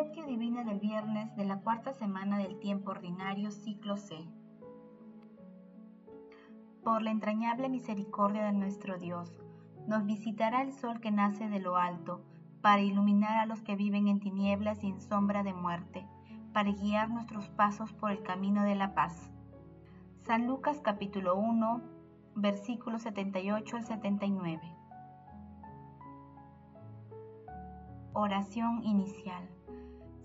Lectio Divina del viernes de la cuarta semana del tiempo ordinario, ciclo C. Por la entrañable misericordia de nuestro Dios, nos visitará el sol que nace de lo alto, para iluminar a los que viven en tinieblas y en sombra de muerte, para guiar nuestros pasos por el camino de la paz. San Lucas capítulo 1, versículos 78 al 79. Oración inicial.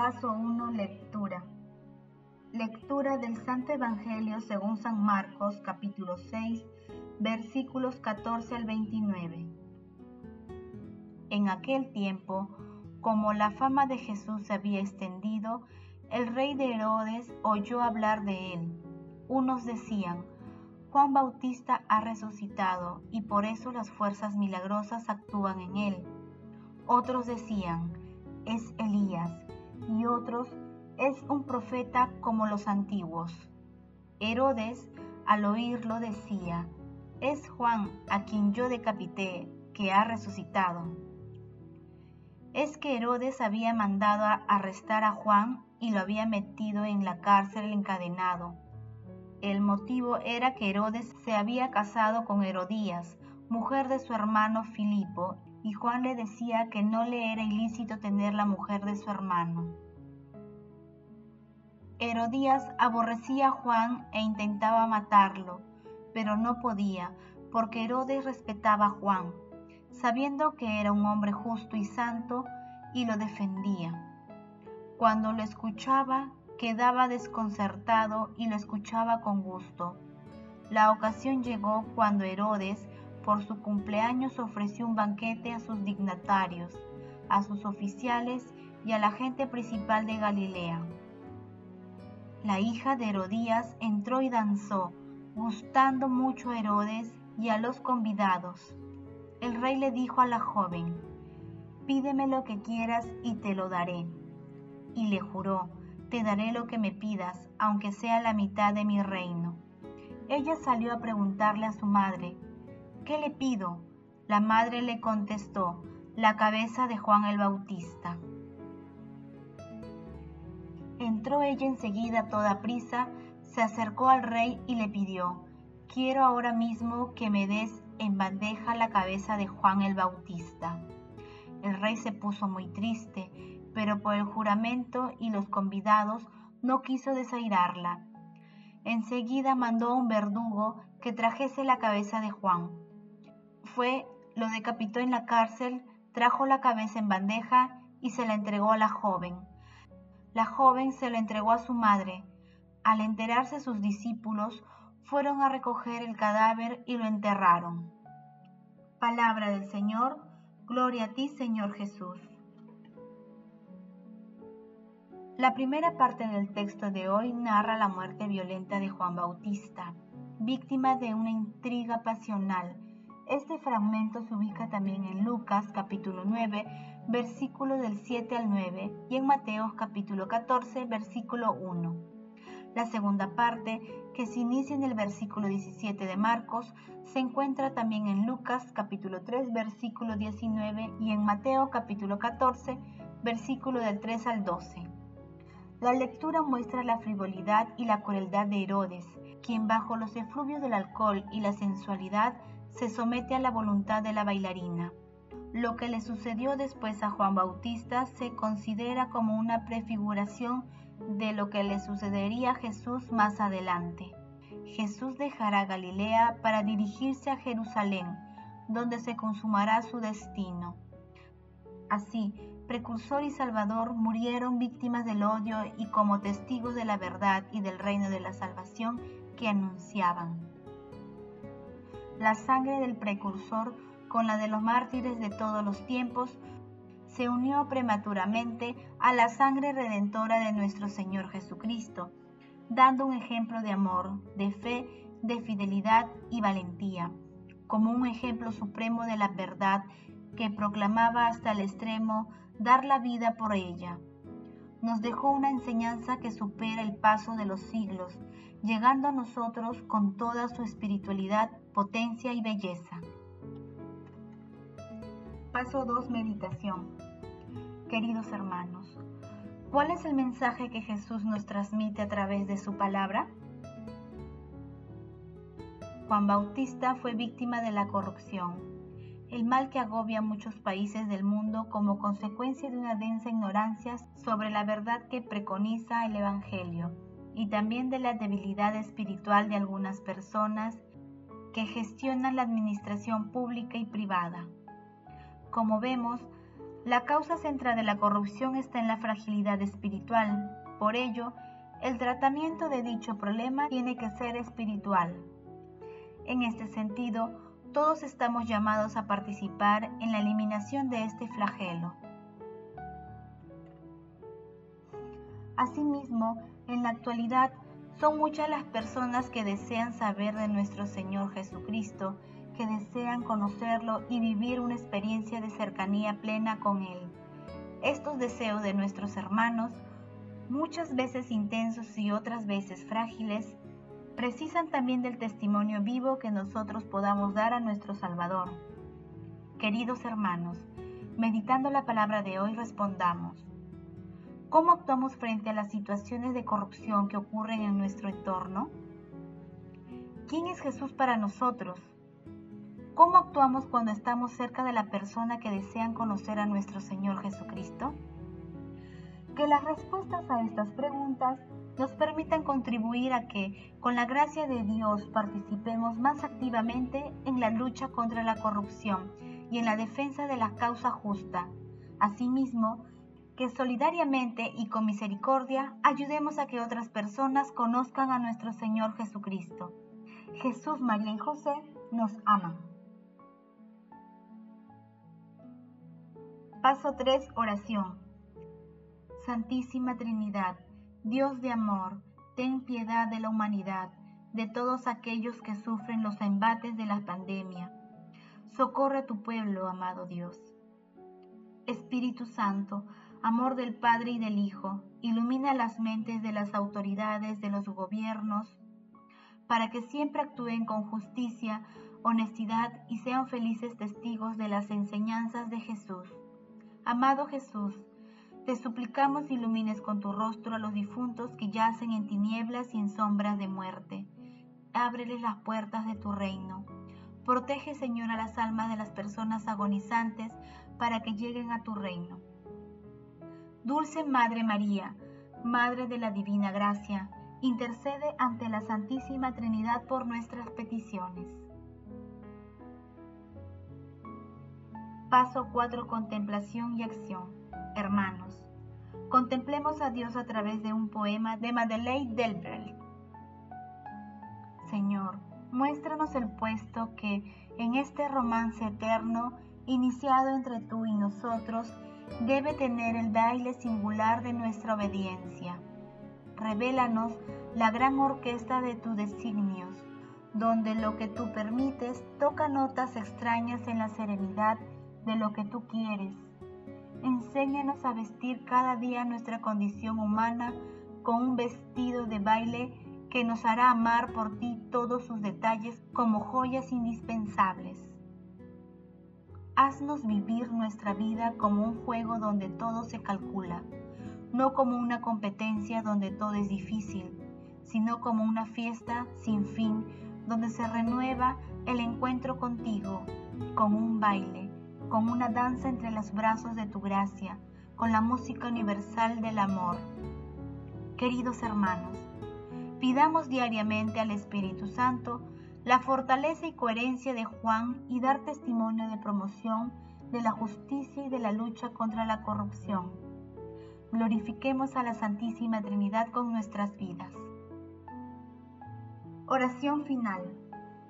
Paso 1. Lectura. Lectura del Santo Evangelio según San Marcos capítulo 6 versículos 14 al 29. En aquel tiempo, como la fama de Jesús se había extendido, el rey de Herodes oyó hablar de él. Unos decían, Juan Bautista ha resucitado y por eso las fuerzas milagrosas actúan en él. Otros decían, es Elías y otros, es un profeta como los antiguos. Herodes, al oírlo, decía, es Juan a quien yo decapité, que ha resucitado. Es que Herodes había mandado a arrestar a Juan y lo había metido en la cárcel encadenado. El motivo era que Herodes se había casado con Herodías, mujer de su hermano Filipo, y Juan le decía que no le era ilícito tener la mujer de su hermano. Herodías aborrecía a Juan e intentaba matarlo, pero no podía, porque Herodes respetaba a Juan, sabiendo que era un hombre justo y santo, y lo defendía. Cuando lo escuchaba, quedaba desconcertado y lo escuchaba con gusto. La ocasión llegó cuando Herodes, por su cumpleaños, ofreció un banquete a sus dignatarios, a sus oficiales y a la gente principal de Galilea. La hija de Herodías entró y danzó, gustando mucho a Herodes y a los convidados. El rey le dijo a la joven, Pídeme lo que quieras y te lo daré. Y le juró, Te daré lo que me pidas, aunque sea la mitad de mi reino. Ella salió a preguntarle a su madre, ¿qué le pido? La madre le contestó, la cabeza de Juan el Bautista. Entró ella enseguida toda prisa, se acercó al rey y le pidió, quiero ahora mismo que me des en bandeja la cabeza de Juan el Bautista. El rey se puso muy triste, pero por el juramento y los convidados no quiso desairarla. Enseguida mandó a un verdugo que trajese la cabeza de Juan. Fue, lo decapitó en la cárcel, trajo la cabeza en bandeja y se la entregó a la joven. La joven se lo entregó a su madre. Al enterarse sus discípulos, fueron a recoger el cadáver y lo enterraron. Palabra del Señor, gloria a ti Señor Jesús. La primera parte del texto de hoy narra la muerte violenta de Juan Bautista, víctima de una intriga pasional. Este fragmento se ubica también en Lucas capítulo 9, versículo del 7 al 9 y en Mateo capítulo 14, versículo 1. La segunda parte, que se inicia en el versículo 17 de Marcos, se encuentra también en Lucas capítulo 3, versículo 19 y en Mateo capítulo 14, versículo del 3 al 12. La lectura muestra la frivolidad y la crueldad de Herodes, quien bajo los efluvios del alcohol y la sensualidad se somete a la voluntad de la bailarina. Lo que le sucedió después a Juan Bautista se considera como una prefiguración de lo que le sucedería a Jesús más adelante. Jesús dejará Galilea para dirigirse a Jerusalén, donde se consumará su destino. Así, precursor y salvador murieron víctimas del odio y como testigos de la verdad y del reino de la salvación que anunciaban. La sangre del precursor con la de los mártires de todos los tiempos se unió prematuramente a la sangre redentora de nuestro Señor Jesucristo, dando un ejemplo de amor, de fe, de fidelidad y valentía, como un ejemplo supremo de la verdad que proclamaba hasta el extremo dar la vida por ella. Nos dejó una enseñanza que supera el paso de los siglos, llegando a nosotros con toda su espiritualidad, potencia y belleza. Paso 2. Meditación. Queridos hermanos, ¿cuál es el mensaje que Jesús nos transmite a través de su palabra? Juan Bautista fue víctima de la corrupción, el mal que agobia a muchos países del mundo como consecuencia de una densa ignorancia sobre la verdad que preconiza el Evangelio y también de la debilidad espiritual de algunas personas que gestionan la administración pública y privada. Como vemos, la causa central de la corrupción está en la fragilidad espiritual. Por ello, el tratamiento de dicho problema tiene que ser espiritual. En este sentido, todos estamos llamados a participar en la eliminación de este flagelo. Asimismo, en la actualidad son muchas las personas que desean saber de nuestro Señor Jesucristo, que desean conocerlo y vivir una experiencia de cercanía plena con Él. Estos deseos de nuestros hermanos, muchas veces intensos y otras veces frágiles, precisan también del testimonio vivo que nosotros podamos dar a nuestro Salvador. Queridos hermanos, meditando la palabra de hoy respondamos, ¿cómo actuamos frente a las situaciones de corrupción que ocurren en nuestro entorno? ¿Quién es Jesús para nosotros? ¿Cómo actuamos cuando estamos cerca de la persona que desean conocer a nuestro Señor Jesucristo? Que las respuestas a estas preguntas nos permitan contribuir a que, con la gracia de Dios, participemos más activamente en la lucha contra la corrupción y en la defensa de la causa justa. Asimismo, que solidariamente y con misericordia ayudemos a que otras personas conozcan a nuestro Señor Jesucristo. Jesús, María y José nos aman. Paso 3. Oración. Santísima Trinidad, Dios de amor, ten piedad de la humanidad, de todos aquellos que sufren los embates de la pandemia. Socorre a tu pueblo, amado Dios. Espíritu Santo, amor del Padre y del Hijo, ilumina las mentes de las autoridades de los gobiernos, para que siempre actúen con justicia, honestidad y sean felices testigos de las enseñanzas de Jesús. Amado Jesús, te suplicamos ilumines con tu rostro a los difuntos que yacen en tinieblas y en sombras de muerte. Ábreles las puertas de tu reino. Protege, Señor, a las almas de las personas agonizantes para que lleguen a tu reino. Dulce Madre María, Madre de la Divina Gracia, intercede ante la Santísima Trinidad por nuestras peticiones. Paso 4. Contemplación y acción. Hermanos, contemplemos a Dios a través de un poema de Madeleine Delbrel. Señor, muéstranos el puesto que en este romance eterno, iniciado entre tú y nosotros, debe tener el baile singular de nuestra obediencia. Revélanos la gran orquesta de tus designios, donde lo que tú permites toca notas extrañas en la serenidad de lo que tú quieres. Enséñanos a vestir cada día nuestra condición humana con un vestido de baile que nos hará amar por ti todos sus detalles como joyas indispensables. Haznos vivir nuestra vida como un juego donde todo se calcula, no como una competencia donde todo es difícil, sino como una fiesta sin fin donde se renueva el encuentro contigo, como un baile con una danza entre los brazos de tu gracia, con la música universal del amor. Queridos hermanos, pidamos diariamente al Espíritu Santo la fortaleza y coherencia de Juan y dar testimonio de promoción de la justicia y de la lucha contra la corrupción. Glorifiquemos a la Santísima Trinidad con nuestras vidas. Oración final.